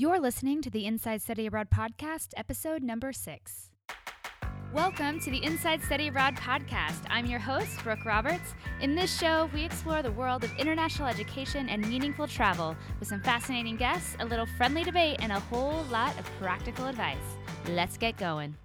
You're listening to the Inside Study Abroad podcast, episode number six. Welcome to the Inside Study Abroad podcast. I'm your host, Brooke Roberts. In this show, we explore the world of international education and meaningful travel with some fascinating guests, a little friendly debate, and a whole lot of practical advice. Let's get going.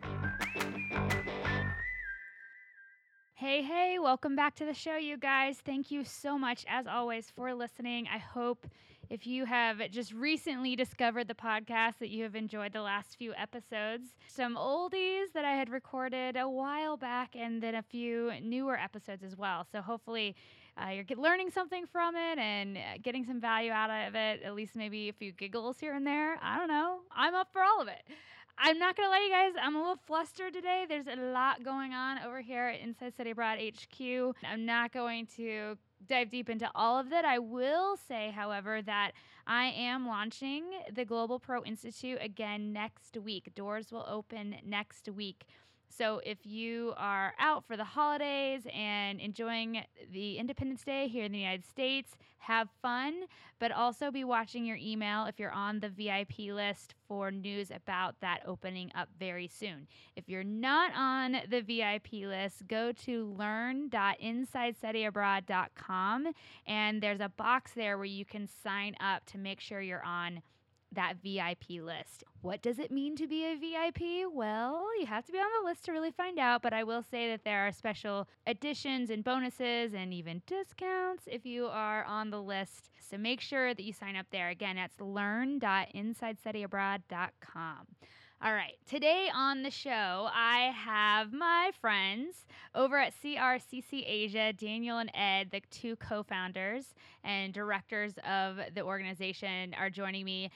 Hey, hey, welcome back to the show, you guys. Thank you so much, as always, for listening. I hope if you have just recently discovered the podcast that you have enjoyed the last few episodes. Some oldies that I had recorded a while back, and then a few newer episodes as well. So hopefully, uh, you're learning something from it and uh, getting some value out of it, at least maybe a few giggles here and there. I don't know. I'm up for all of it. I'm not gonna lie, you guys. I'm a little flustered today. There's a lot going on over here at Inside Study Abroad HQ. I'm not going to dive deep into all of that. I will say, however, that I am launching the Global Pro Institute again next week. Doors will open next week. So if you are out for the holidays and enjoying the Independence Day here in the United States, have fun, but also be watching your email if you're on the VIP list for news about that opening up very soon. If you're not on the VIP list, go to learn.insidestudyabroad.com and there's a box there where you can sign up to make sure you're on that VIP list. What does it mean to be a VIP? Well, you have to be on the list to really find out, but I will say that there are special additions and bonuses and even discounts if you are on the list. So make sure that you sign up there. Again, that's learn.insidestudyabroad.com. All right, today on the show, I have my friends over at CRCC Asia, Daniel and Ed, the two co founders and directors of the organization, are joining me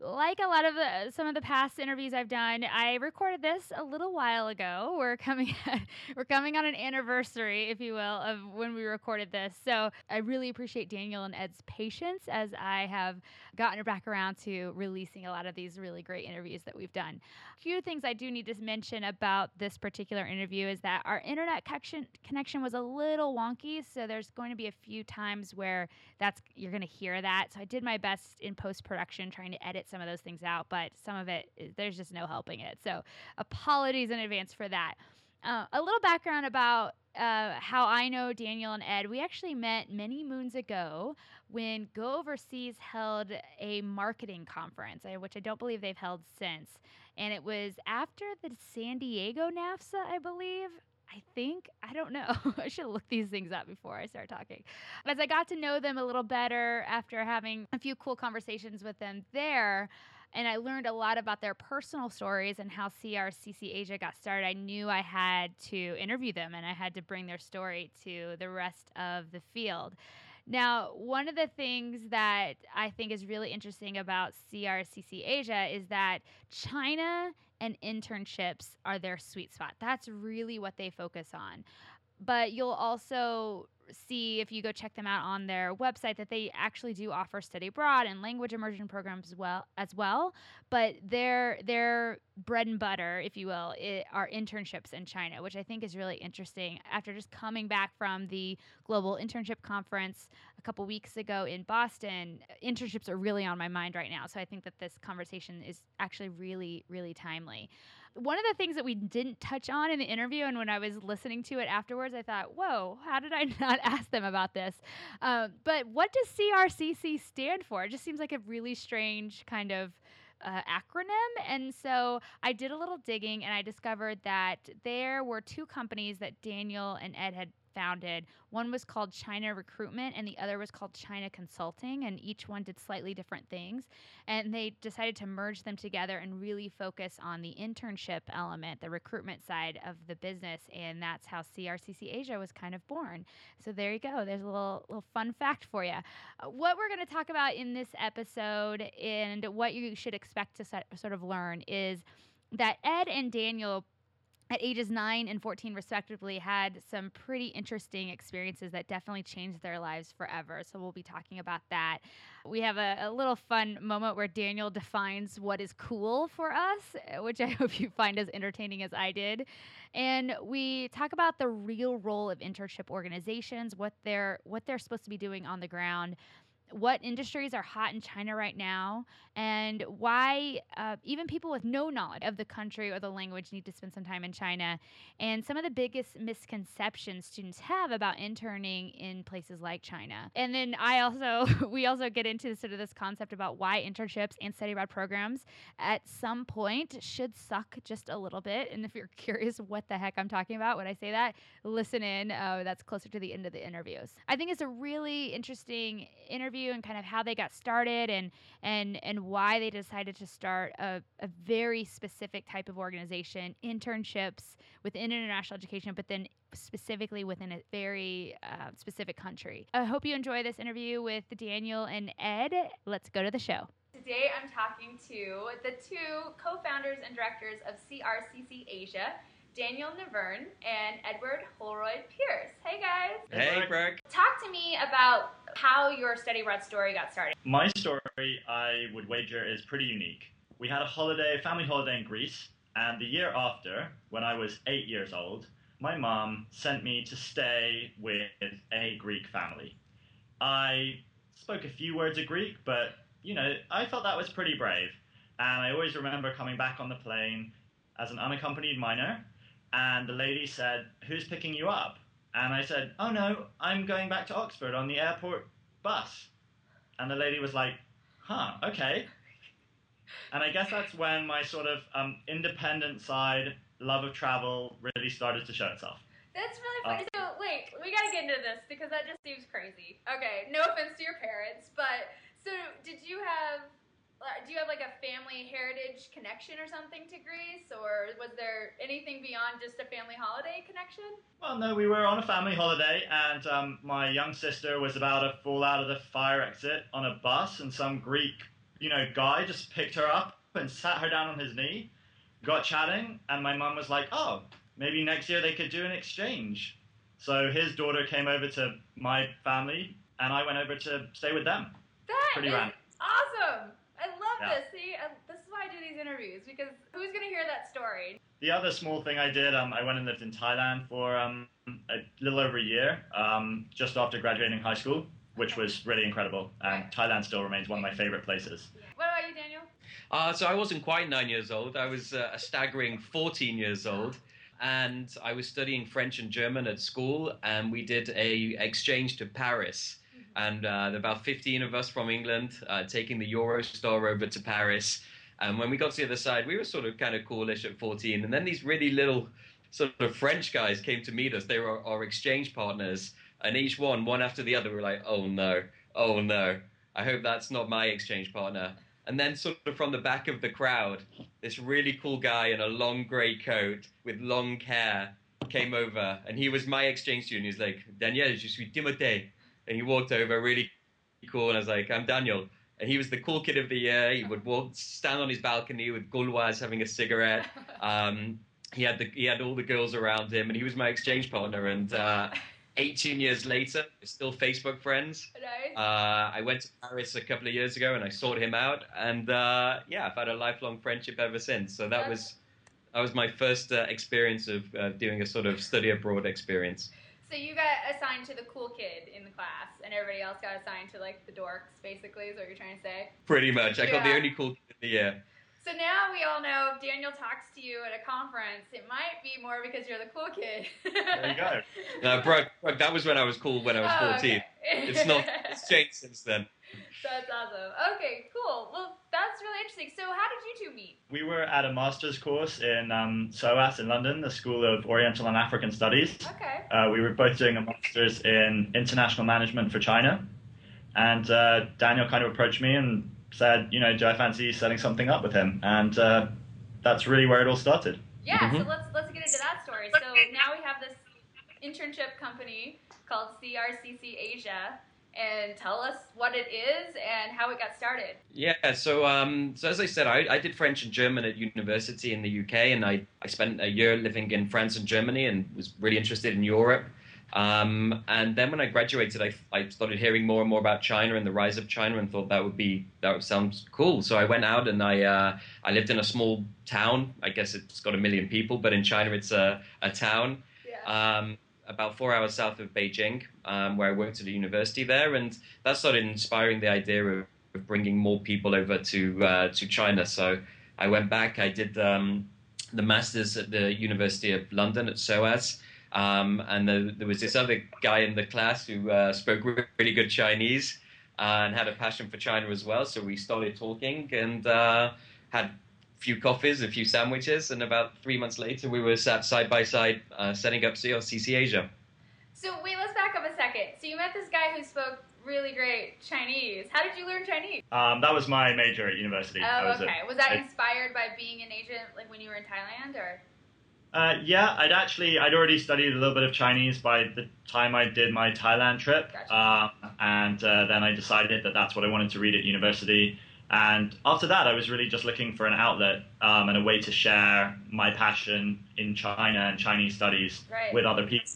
like a lot of the, uh, some of the past interviews I've done, I recorded this a little while ago. We're coming we're coming on an anniversary, if you will, of when we recorded this. So I really appreciate Daniel and Ed's patience as I have gotten back around to releasing a lot of these really great interviews that we've done. A few things I do need to mention about this particular interview is that our internet connection connection was a little wonky, so there's going to be a few times where that's you're going to hear that. So I did my best in post production trying to edit some of those things out, but some of it, there's just no helping it. So apologies in advance for that. Uh, a little background about uh, how I know Daniel and Ed. We actually met many moons ago when Go Overseas held a marketing conference, uh, which I don't believe they've held since. And it was after the San Diego NAFSA, I believe. I think, I don't know. I should look these things up before I start talking. As I got to know them a little better after having a few cool conversations with them there, and I learned a lot about their personal stories and how CRCC Asia got started. I knew I had to interview them and I had to bring their story to the rest of the field. Now, one of the things that I think is really interesting about CRCC Asia is that China and internships are their sweet spot. That's really what they focus on. But you'll also see if you go check them out on their website that they actually do offer study abroad and language immersion programs as well as well. But their their bread and butter if you will it, are internships in China which I think is really interesting. After just coming back from the global internship conference a couple weeks ago in Boston internships are really on my mind right now. So I think that this conversation is actually really really timely. One of the things that we didn't touch on in the interview and when I was listening to it afterwards I thought whoa how did I not ask them about this. Um, but what does CRCC stand for? It just seems like a really strange kind of uh, acronym. And so I did a little digging and I discovered that there were two companies that Daniel and Ed had founded. One was called China Recruitment, and the other was called China Consulting, and each one did slightly different things. And they decided to merge them together and really focus on the internship element, the recruitment side of the business, and that's how CRCC Asia was kind of born. So there you go. There's a little little fun fact for you. What we're going to talk about in this episode and what you should expect to sort of learn is that Ed and Daniel at ages 9 and 14 respectively had some pretty interesting experiences that definitely changed their lives forever so we'll be talking about that. We have a, a, little fun moment where daniel defines what is cool for us which i hope you find as entertaining as i did. And we talk about the real role of internship organizations what they're what they're supposed to be doing on the ground what industries are hot in China right now, and why uh, even people with no knowledge of the country or the language need to spend some time in China, and some of the biggest misconceptions students have about interning in places like China. And then I also, we also get into sort of this concept about why internships and study abroad programs at some point should suck just a little bit. And if you're curious what the heck I'm talking about when I say that, listen in. Uh, that's closer to the end of the interviews. I think it's a really interesting interview and kind of how they got started and and and why they decided to start a, a very specific type of organization, internships within international education, but then specifically within a very uh, specific country. I hope you enjoy this interview with Daniel and Ed. Let's go to the show. Today I'm talking to the two co founders and directors of CRCC Asia. Daniel Naverne and Edward Holroyd Pearce. Hey guys. Hey, Brooke. Talk to me about how your study abroad story got started. My story, I would wager, is pretty unique. We had a holiday, a family holiday in Greece, and the year after, when I was eight years old, my mom sent me to stay with a Greek family. I spoke a few words of Greek, but you know, I felt that was pretty brave. And I always remember coming back on the plane as an unaccompanied minor, and the lady said, Who's picking you up? And I said, Oh no, I'm going back to Oxford on the airport bus. And the lady was like, Huh, okay. And I guess that's when my sort of um, independent side, love of travel, really started to show itself. That's really funny. Uh, so, wait, we gotta get into this because that just seems crazy. Okay, no offense to your parents, but so did you have do you have like a family heritage connection or something to Greece, or was there anything beyond just a family holiday connection? Well, no, we were on a family holiday, and um, my young sister was about to fall out of the fire exit on a bus, and some Greek, you know, guy just picked her up and sat her down on his knee, got chatting, and my mum was like, "Oh, maybe next year they could do an exchange." So his daughter came over to my family, and I went over to stay with them. That Pretty random. awesome yeah. this. See, uh, this is why I do these interviews because who's going to hear that story? The other small thing I did, um, I went and lived in Thailand for um, a little over a year, um, just after graduating high school, which okay. was really incredible. And right. Thailand still remains one of my favorite places. Yeah. What about you, Daniel? Uh, so I wasn't quite nine years old. I was uh, a staggering 14 years old and I was studying French and German at school, and we did a exchange to Paris and uh, about 15 of us from England uh, taking the Eurostar over to Paris. And when we got to the other side, we were sort of kind of coolish at 14. And then these really little sort of French guys came to meet us. They were our exchange partners. And each one, one after the other, were like, oh no, oh no, I hope that's not my exchange partner. And then, sort of from the back of the crowd, this really cool guy in a long grey coat with long hair came over, and he was my exchange student. He's like, Daniel, je suis Timothée and he walked over really cool, and I was like, I'm Daniel. And he was the cool kid of the year. He would walk, stand on his balcony with Gauloise having a cigarette. Um, he had the, he had all the girls around him, and he was my exchange partner. And uh, 18 years later, we're still Facebook friends. Nice. Uh, I went to Paris a couple of years ago, and I sought him out. And uh, yeah, I've had a lifelong friendship ever since. So that was that was my first uh, experience of uh, doing a sort of study abroad experience. So you got assigned to the cool kid in the class, and everybody else got assigned to like the dorks, basically, is what you're trying to say? Pretty much. I yeah. got the only cool kid in the year. So now we all know if Daniel talks to you at a conference, it might be more because you're the cool kid. there you go. No, Brooke, Brooke, that was when I was cool when I was 14. Okay. it's not. It's changed since then. That's awesome. Okay, cool. Well, that's really interesting. So, how did you two meet? We were at a master's course in um, SOAS in London, the School of Oriental and African Studies. Okay. Uh, we were both doing a master's in international management for China. And uh, Daniel kind of approached me and said, you know, do I fancy setting something up with him? And uh, that's really where it all started. Yeah, mm-hmm. so let's, let's get into that story. So, now we have this internship company called CRCC Asia and tell us what it is and how it got started. Yeah, so um, so as I said, I, I did French and German at university in the UK, and I, I spent a year living in France and Germany and was really interested in Europe. Um, and then when I graduated, I, I started hearing more and more about China and the rise of China, and thought that would be that would sound cool. So I went out and I uh, I lived in a small town. I guess it's got a million people, but in China it's a, a town. Yeah. Um, about four hours south of Beijing, um, where I worked at a university there, and that started inspiring the idea of, of bringing more people over to uh, to China. So I went back. I did um, the masters at the University of London at SOAS. Um, and the, there was this other guy in the class who uh, spoke really good Chinese uh, and had a passion for China as well. So we started talking and uh, had few coffees, a few sandwiches, and about three months later, we were sat side by side uh, setting up CRCC Asia. So wait, let's back up a second. So you met this guy who spoke really great Chinese. How did you learn Chinese? Um, that was my major at university. Oh, was okay. A, was that I, inspired by being an agent, like when you were in Thailand, or? Uh, yeah, I'd actually I'd already studied a little bit of Chinese by the time I did my Thailand trip, Gotcha. uh, and uh, then I decided that that's what I wanted to read at university. And after that, I was really just looking for an outlet um, and a way to share my passion in China and Chinese studies Right. with other people.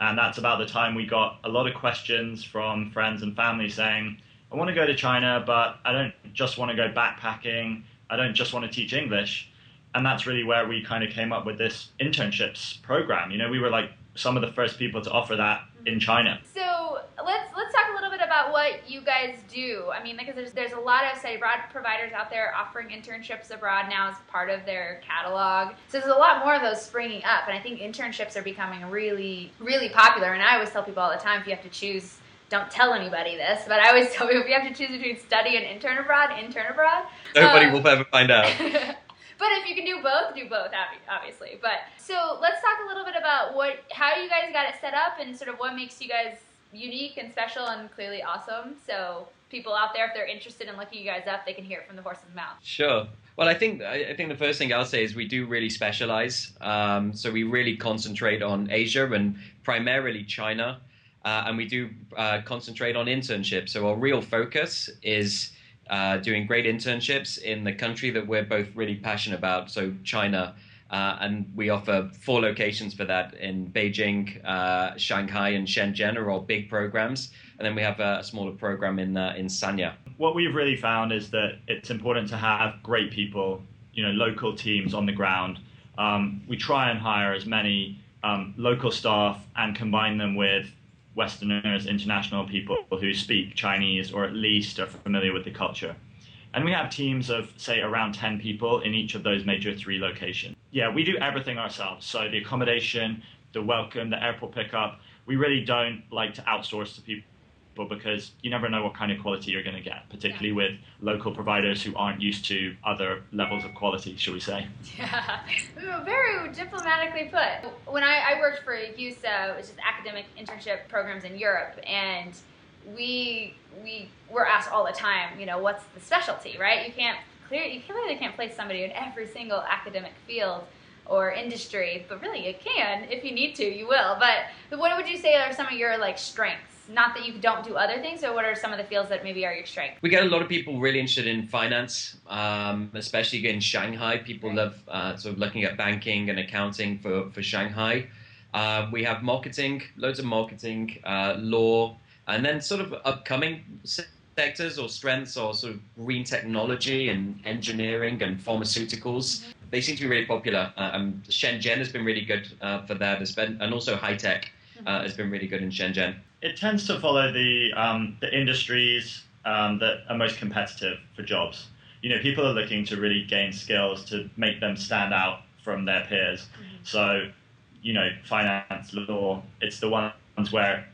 And that's about the time we got a lot of questions from friends and family saying, I want to go to China, but I don't just want to go backpacking. I don't just want to teach English. And that's really where we kind of came up with this internships program. You know, we were like some of the first people to offer that in China. So let's let's talk a little bit about what you guys do. I mean, because there's there's a lot of study abroad providers out there offering internships abroad now as part of their catalog. So there's a lot more of those springing up, and I think internships are becoming really really popular. And I always tell people all the time, if you have to choose. Don't tell anybody this, but I always tell people if you have to choose between study and intern abroad, intern abroad. Nobody Uh, will ever find out. but if you can do both, do both, obviously. But so let's talk a little bit about what, how you guys got it set up, and sort of what makes you guys unique and special and clearly awesome. So people out there, if they're interested in looking you guys up, they can hear it from the horse's mouth. Sure. Well, I think I think the first thing I'll say is we do really specialize. Um, so we really concentrate on Asia and primarily China, uh, and we do uh, concentrate on internships. So our real focus is uh, doing great internships in the country that we're both really passionate about. So China. Uh, and we offer four locations for that in Beijing, uh, Shanghai, and Shenzhen are all big programs. And then we have a, smaller program in uh, in Sanya. What we've really found is that it's important to have great people, you know, local teams on the ground. Um, we try and hire as many um, local staff and combine them with Westerners, international people who speak Chinese or at least are familiar with the culture. And we have teams of, say, around 10 people in each of those major three locations. Yeah, we do everything ourselves. So the accommodation, the welcome, the airport pickup, we really don't like to outsource to people because you never know what kind of quality you're going to get, particularly with local providers who aren't used to other levels of quality, shall we say. Yeah, very diplomatically put. When I, I worked for EUSA, which is academic internship programs in Europe, and we we were asked all the time, you know, what's the specialty, right? You can't clear, you clearly can't place somebody in every single academic field or industry, but really you can if you need to, you will. But what would you say are some of your like strengths? Not that you don't do other things, but what are some of the fields that maybe are your strengths? We get a lot of people really interested in finance, um, especially in Shanghai. People Right. love uh, sort of looking at banking and accounting for, for Shanghai. Uh, we have marketing, loads of marketing, uh, law, and then sort of upcoming sectors or strengths or sort of green technology and engineering and pharmaceuticals. They seem to be really popular. Uh, um, Shenzhen has been really good uh, for that, It's been- and also high tech uh, has been really good in Shenzhen. It tends to follow the, um, the industries um, that are most competitive for jobs. You know, people are looking to really gain skills to make them stand out from their peers. So, you know, finance, law, it's the ones where,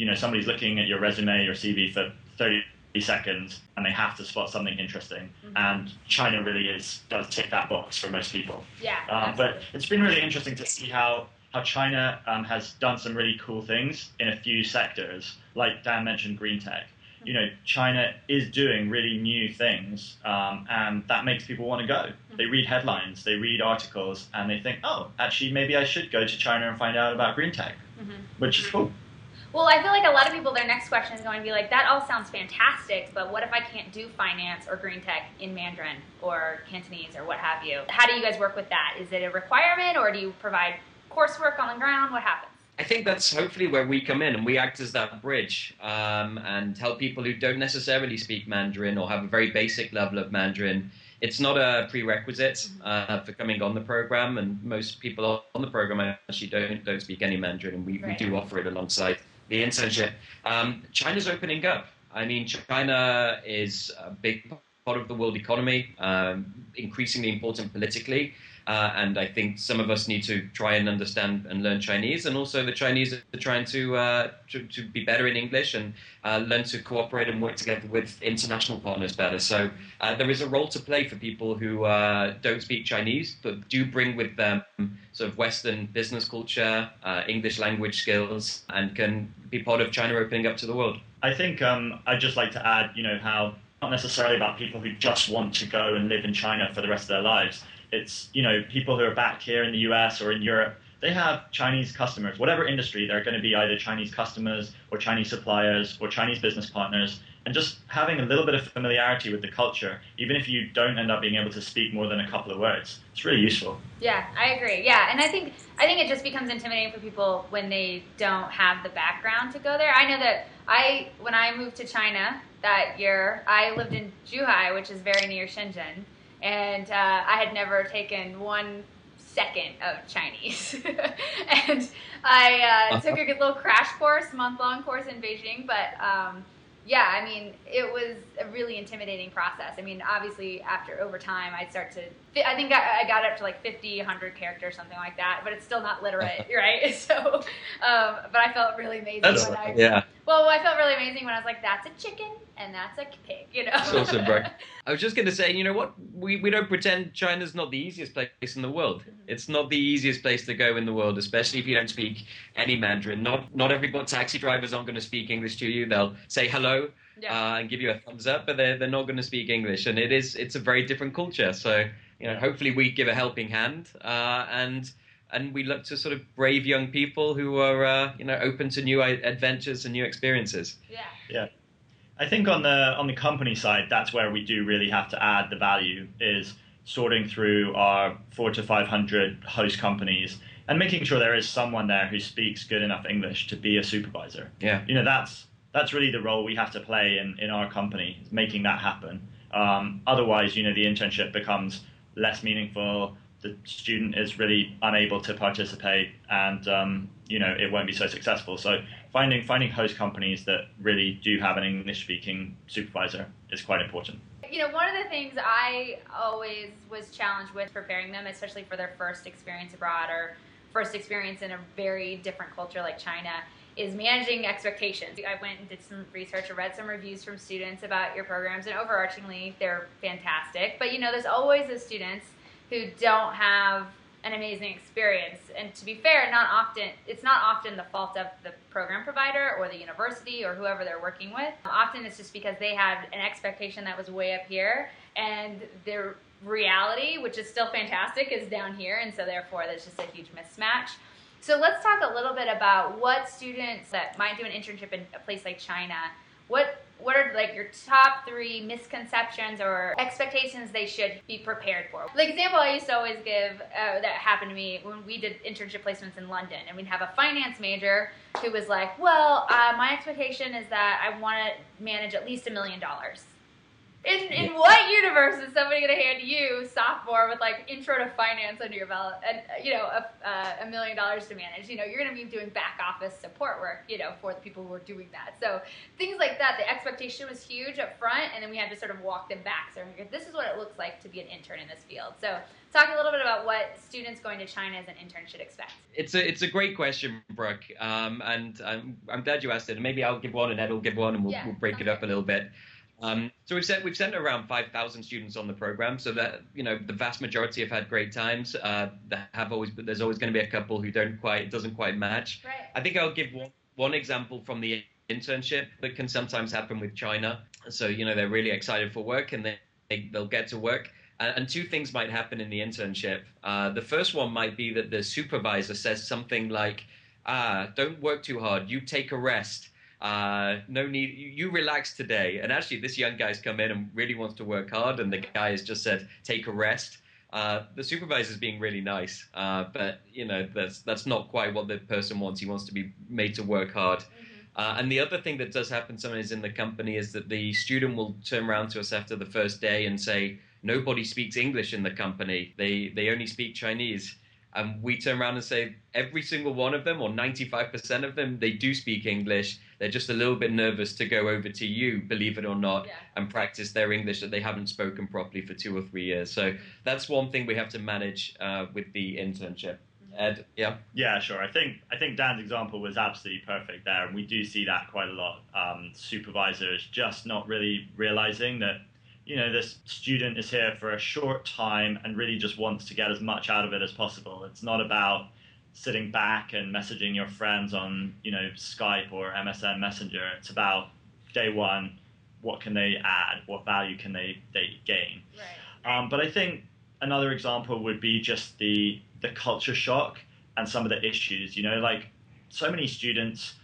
you know, somebody's looking at your resume, your CV for 30 seconds and they have to spot something interesting. Mhm. And China really is does tick that box for most people. Yeah, Um, but it's been really interesting to see how how China um, has done some really cool things in a few sectors, like Dan mentioned, green tech. You know, China is doing really new things, um, and that makes people want to go. They read headlines, they read articles, and they think, oh, actually, maybe I should go to China and find out about green tech, Mhm. which is cool. Well, I feel like a lot of people, their next question is going to be like, that all sounds fantastic, but what if I can't do finance or green tech in Mandarin or Cantonese or what have you? How do you guys work with that? Is it a requirement or do you provide coursework on the ground? What happens? I think that's hopefully where we come in and we act as that bridge um, and help people who don't necessarily speak Mandarin or have a very basic level of Mandarin it's not a prerequisite uh, for coming on the program, and most people on the program actually don't don't speak any Mandarin, and we, Right. we do offer it alongside the internship. Um, China's opening up. I mean, China is a big part of the world economy, um, increasingly important politically. Uh, and I think some of us need to try and understand and learn Chinese, and also the Chinese are trying to uh, to, to be better in English and uh, learn to cooperate and work together with international partners better. So uh, there is a role to play for people who uh, don't speak Chinese, but do bring with them sort of Western business culture, uh, English language skills, and can be part of China opening up to the world. I think um, I'd just like to add, you know, how not necessarily about people who just want to go and live in China for the rest of their lives. It's, you know, people who are back here in the US or in Europe, they have Chinese customers, whatever industry, they're going to be either Chinese customers or Chinese suppliers or Chinese business partners. And just having a little bit of familiarity with the culture, even if you don't end up being able to speak more than a couple of words, it's really useful. Yeah, I agree. Yeah, and I think I think it just becomes intimidating for people when they don't have the background to go there. I know that I when I moved to China that year, I lived in Zhuhai, which is very near Shenzhen, and uh, I had never taken one second of Chinese, and I uh, took a good little crash course, month long course in Beijing, but. Um, yeah, I mean, it was a really intimidating process. I mean, obviously, after over time, I'd start to. I think I, I got up to like 50, 100 characters, something like that, but it's still not literate, right? So, um, but I felt really amazing That's, when I. yeah. Well, I felt really amazing when I was like, "That's a chicken and that's a pig," you know. It's awesome, bro. I was just going to say, you know what? We, we don't pretend China's not the easiest place in the world. It's not the easiest place to go in the world, especially if you don't speak any Mandarin. Not not everybody, taxi drivers aren't going to speak English to you. They'll say hello yeah. uh, and give you a thumbs up, but they're, they're not going to speak English. And it is it's a very different culture. So, you know, hopefully we give a helping hand uh, and and we look to sort of brave young people who are, uh, you know, open to new adventures and new experiences. yeah. Yeah. I think on the on the company side, that's where we do really have to add the value is sorting through our four to five hundred host companies and making sure there is someone there who speaks good enough English to be a supervisor. Yeah. You know, that's that's really the role we have to play in, in our company, making that happen. Um, otherwise, you know, the internship becomes less meaningful. The student is really unable to participate, and um, you know, it won't be so successful. So finding finding host companies that really do have an English speaking supervisor is quite important. You know, one of the things I always was challenged with preparing them, especially for their first experience abroad or first experience in a very different culture like China, is managing expectations. I went and did some research and read some reviews from students about your programs, and overarchingly, they're fantastic. But you know, there's always those students who don't have an amazing experience. And to be fair, not often it's not often the fault of the program provider or the university or whoever they're working with. Often it's just because they had an expectation that was way up here and their reality, which is still fantastic, is down here and so therefore there's just a huge mismatch. So let's talk a little bit about what students that might do an internship in a place like China, what what are like your top three misconceptions or expectations they should be prepared for? The example I used to always give uh, that happened to me when we did internship placements in London, and we'd have a finance major who was like, "Well, uh, my expectation is that I want to manage at least a million dollars." In, in what universe is somebody going to hand you sophomore with like intro to finance under your belt and uh, you know a, uh, a million dollars to manage? You know you're going to be doing back office support work. You know for the people who are doing that. So things like that. The expectation was huge up front, and then we had to sort of walk them back. So this is what it looks like to be an intern in this field. So talk a little bit about what students going to China as an intern should expect. It's a it's a great question, Brooke, um, and I'm, I'm glad you asked it. And maybe I'll give one, and Ed will give one, and we'll, Yeah, we'll break it up a little bit. Um, so we've sent we've sent around five thousand students on the program, so that you know the vast majority have had great times. Uh, there have always but there's always going to be a couple who don't quite it doesn't quite match. Right. I think I'll give one, one example from the internship that can sometimes happen with China. So you know they're really excited for work and they, they they'll get to work. And, and two things might happen in the internship. Uh, the first one might be that the supervisor says something like, "Ah, don't work too hard. You take a rest." Uh, no need. You, relax today. And actually, this young guy's come in and really wants to work hard, and the guy has just said, "Take a rest." Uh, the supervisor's being really nice, uh, but you know that's that's not quite what the person wants. He wants to be made to work hard. Uh, and the other thing that does happen sometimes in the company is that the student will turn around to us after the first day and say, nobody speaks English in the company. They they only speak Chinese. And we turn around and say every single one of them, or 95% of them, they do speak English. They're just a little bit nervous to go over to you, believe it or not, Yeah. and practice their English that they haven't spoken properly for two or three years. So that's one thing we have to manage uh, with the internship. Ed, yeah. Yeah, sure. I think I think Dan's example was absolutely perfect there, and we do see that quite a lot. Um, supervisors just not really realizing that you know this student is here for a short time and really just wants to get as much out of it as possible. It's not about sitting back and messaging your friends on you know Skype or MSN Messenger. It's about day one, what can they add, what value can they they gain. Right. Um, but I think another example would be just the the culture shock and some of the issues. You know, like so many students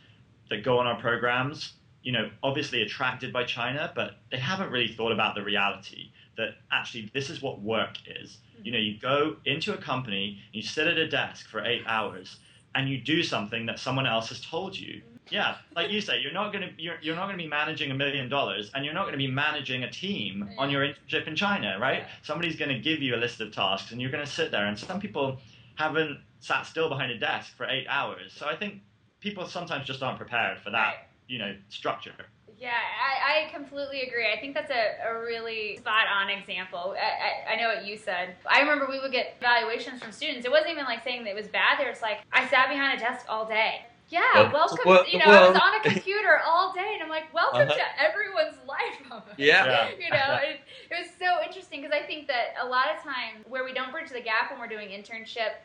that go on our programs, you know, obviously attracted by China, but they haven't really thought about the reality that actually this is what work is. Mm-hmm. You know, you go into a company, you sit at a desk for eight hours, and you do something that someone else has told you. Mm-hmm. Yeah, like you say, you're not gonna you're, you're not gonna be managing a million dollars, and you're not gonna be managing a team on your internship in China, right? Somebody's gonna give you a list of tasks, and you're gonna sit there. And some people haven't sat still behind a desk for eight hours, so I think people sometimes just aren't prepared for that, you know, structure. Yeah, I, I completely agree. I think that's a, a really spot on example. I, I, I know what you said. I remember we would get evaluations from students. It wasn't even like saying that it was bad. They were just like, I sat behind a desk all day. Yeah, Well, welcome. well- you know, I was on a computer all day, and I'm like, welcome Uh-huh. to everyone's life. almost. Yeah. Yeah. you know, it, it was so interesting because I think that a lot of times where we don't bridge the gap when we're doing internship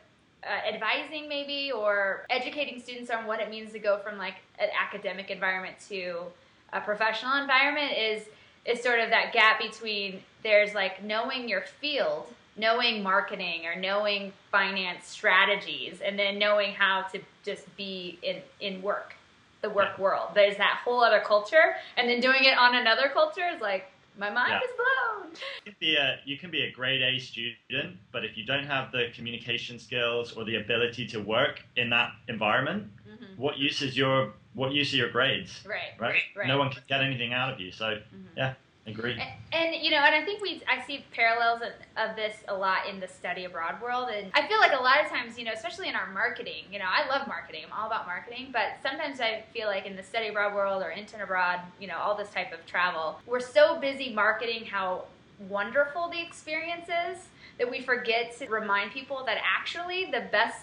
uh, advising maybe or educating students on what it means to go from like an academic environment to a professional environment is is sort of that gap between there's like knowing your field knowing marketing or knowing finance strategies and then knowing how to just be in in work the work world there's that whole other culture and then doing it on another culture is like my mind Yeah. is blown You can be a you can be a grade A student, but if you don't have the communication skills or the ability to work in that environment, Mhm. what use is your what use are your grades? right Right? Right. No one can get anything out of you. So Mhm. yeah, agree. And, and you know, and I think we I see parallels of, of this a lot in the study abroad world, and I feel like a lot of times, you know, especially in our marketing, you know, I love marketing, I'm all about marketing, but sometimes I feel like in the study abroad world or intern abroad, you know, all this type of travel, we're so busy marketing how wonderful the experience is that we forget to remind people that actually the best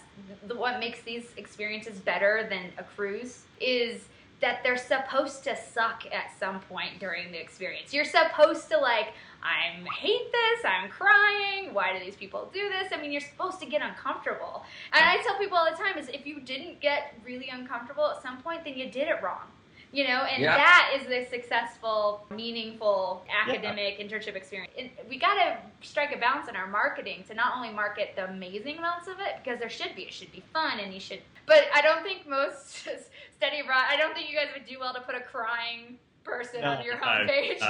the, what makes these experiences better than a cruise is that they're supposed to suck at some point during the experience. You're supposed to like I hate this, I'm crying, why do these people do this? I mean, you're supposed to get uncomfortable. And I tell people all the time is if you didn't get really uncomfortable at some point, then you did it wrong. You know, and Yeah. that is the successful, meaningful academic internship experience. And we got to strike a balance in our marketing to not only market the amazing amounts of it because there should be, it should be fun, and you should. But I don't think most study abroad. I don't think you guys would do well to put a crying person No, on your no, homepage. no.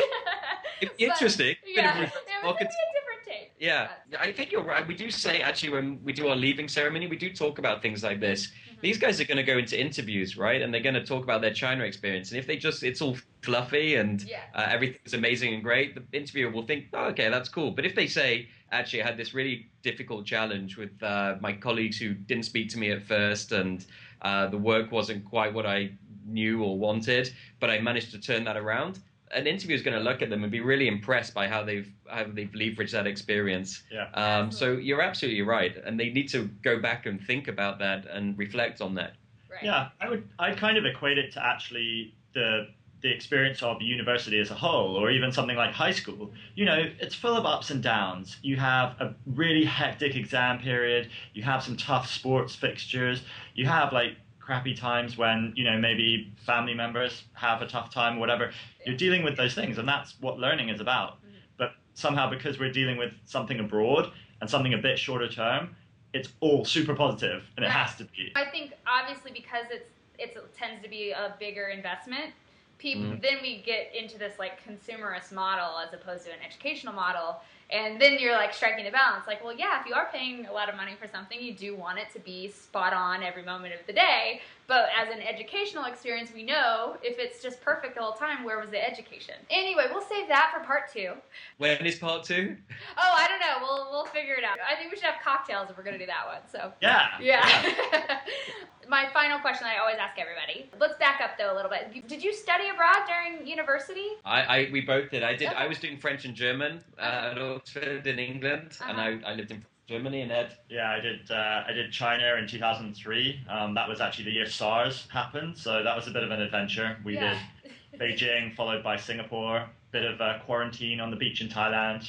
It's But- interesting. Yeah, it would be a different take. Yeah, I think you're right. We do say actually when we do our leaving ceremony, we do talk about things like this. Mhm. These guys are going to go into interviews, right? And they're going to talk about their China experience. And if they just, it's all fluffy and Yeah. uh, everything's amazing and great, the interviewer will think, oh, okay, that's cool. But if they say, actually, I had this really difficult challenge with uh, my colleagues who didn't speak to me at first, and uh, the work wasn't quite what I knew or wanted, but I managed to turn that around. An interviewer is going to look at them and be really impressed by how they've how they've leveraged that experience. Yeah. Um, so you're absolutely right, and they need to go back and think about that and reflect on that. Right. Yeah, I would. I kind of equate it to actually the the experience of university as a whole, or even something like high school. You know, it's full of ups and downs. You have a really hectic exam period. You have some tough sports fixtures. You have like crappy times when you know maybe family members have a tough time, or whatever. You're dealing with those things, and that's what learning is about. Mhm. But somehow, because we're dealing with something abroad and something a bit shorter term, it's all super positive, and it has to be. I think obviously because it's it's it tends to be a bigger investment. People Mhm. then we get into this like consumerist model as opposed to an educational model, And then you're like striking a balance. Like, well, yeah, if you are paying a lot of money for something, you do want it to be spot on every moment of the day. But as an educational experience, we know if it's just perfect all the time, where was the education? Anyway, we'll save that for part two. When is part two? Oh, I don't know. We'll we'll figure it out. I think we should have cocktails if we're gonna do that one. So Yeah. yeah. My final question I always ask everybody. Let's back up though a little bit. Did you study abroad during university? I, I we both did. I did. Okay. I was doing French and German uh, at Oxford in England, and Uh-huh. I, I lived in Germany. And Ed, Yeah, I did. Uh, I did China in 2003. Um, that was actually the year SARS happened, so that was a bit of an adventure. We Yeah. did Beijing, followed by Singapore. Bit of uh, quarantine on the beach in Thailand.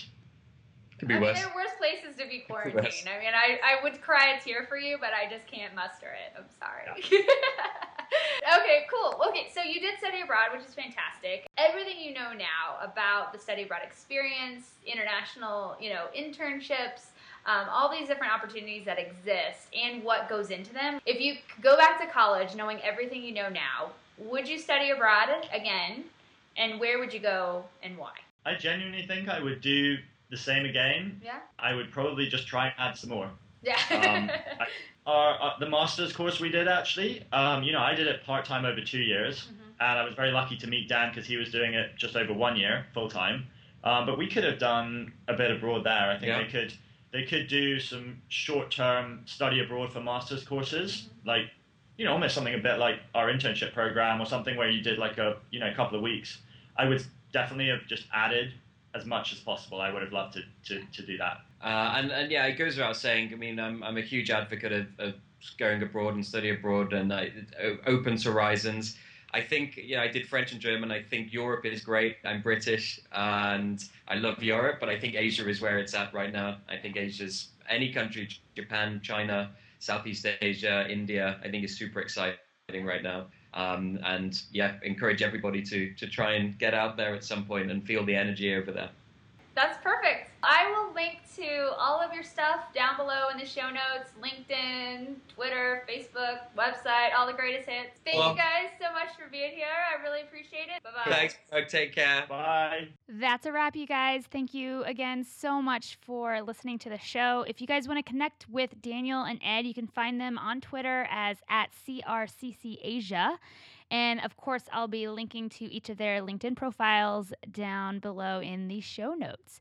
could be I mean, worse. there are worse places to be worse. quarantined. I mean, I, I would cry a tear for you, but I just can't muster it. I'm sorry. okay, cool. Okay, so you did study abroad, which is fantastic. Everything you know now about the study abroad experience, international, you know, internships, um, all these different opportunities that exist and what goes into them. If you go back to college knowing everything you know now, would you study abroad again? And where would you go and why? I genuinely think I would do the same again. Yeah? I would probably just try and add some more. Yeah. Um, I- Our, uh, the master's course we did actually, um, you know, I did it part time over two years, Mhm. and I was very lucky to meet Dan because he was doing it just over one year full time. Um, but we could have done a bit abroad there. I think Yeah. they could they could do some short term study abroad for master's courses, like you know, almost something a bit like our internship program or something where you did like a you know a couple of weeks. I would definitely have just added as much as possible. I would have loved to, to, to do that. Uh, and and yeah, it goes without saying. I mean, I'm I'm a huge advocate of, of going abroad and study abroad, and it opens horizons. I think yeah, I did French and German. I think Europe is great. I'm British, and I love Europe, but I think Asia is where it's at right now. I think Asia's any country, Japan, China, Southeast Asia, India. I think is super exciting right now. Um, and yeah, encourage everybody to to try and get out there at some point and feel the energy over there. That's perfect. I will to all of your stuff down below in the show notes LinkedIn, Twitter, Facebook, website, all the greatest hits. Thank Well- you guys so much for being here. I really appreciate it. Bye bye. Thanks. Take care. Bye. That's a wrap, you guys. Thank you again so much for listening to the show. If you guys want to connect with Daniel and Ed, you can find them on Twitter as at CRCC Asia. And of course, I'll be linking to each of their LinkedIn profiles down below in the show notes.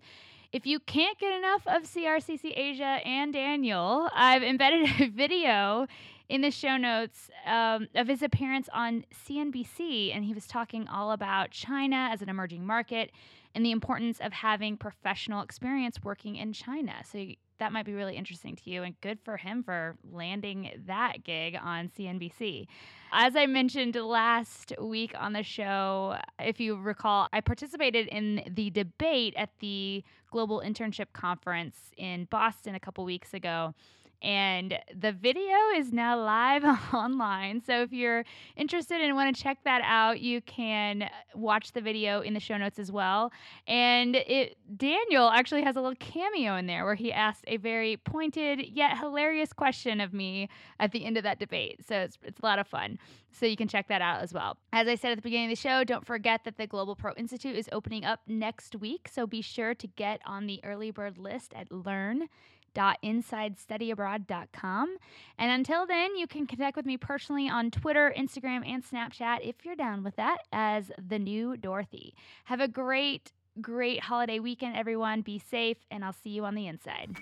If you can't get enough of CRCC Asia and Daniel, I've embedded a video in the show notes um, of his appearance on CNBC, and he was talking all about China as an emerging market and the importance of having professional experience working in China. So that might be really interesting to you, and good for him for landing that gig on CNBC. As I mentioned last week on the show, if you recall, I participated in the debate at the Global Internship Conference in Boston a couple weeks ago. And the video is now live online. So if you're interested and want to check that out, you can uh, watch the video in the show notes as well. And it Daniel actually has a little cameo in there where he asked a very pointed yet hilarious question of me at the end of that debate. So it's, it's a lot of fun. So you can check that out as well. As I said at the beginning of the show, don't forget that the Global Pro Institute is opening up next week. So be sure to get on the early bird list at learn www.insidestudyabroad.com. And until then, you can connect with me personally on Twitter, Instagram, and Snapchat if you're down with that as the new Dorothy. Have a great, great holiday weekend, everyone. Be safe, and I'll see you on the inside.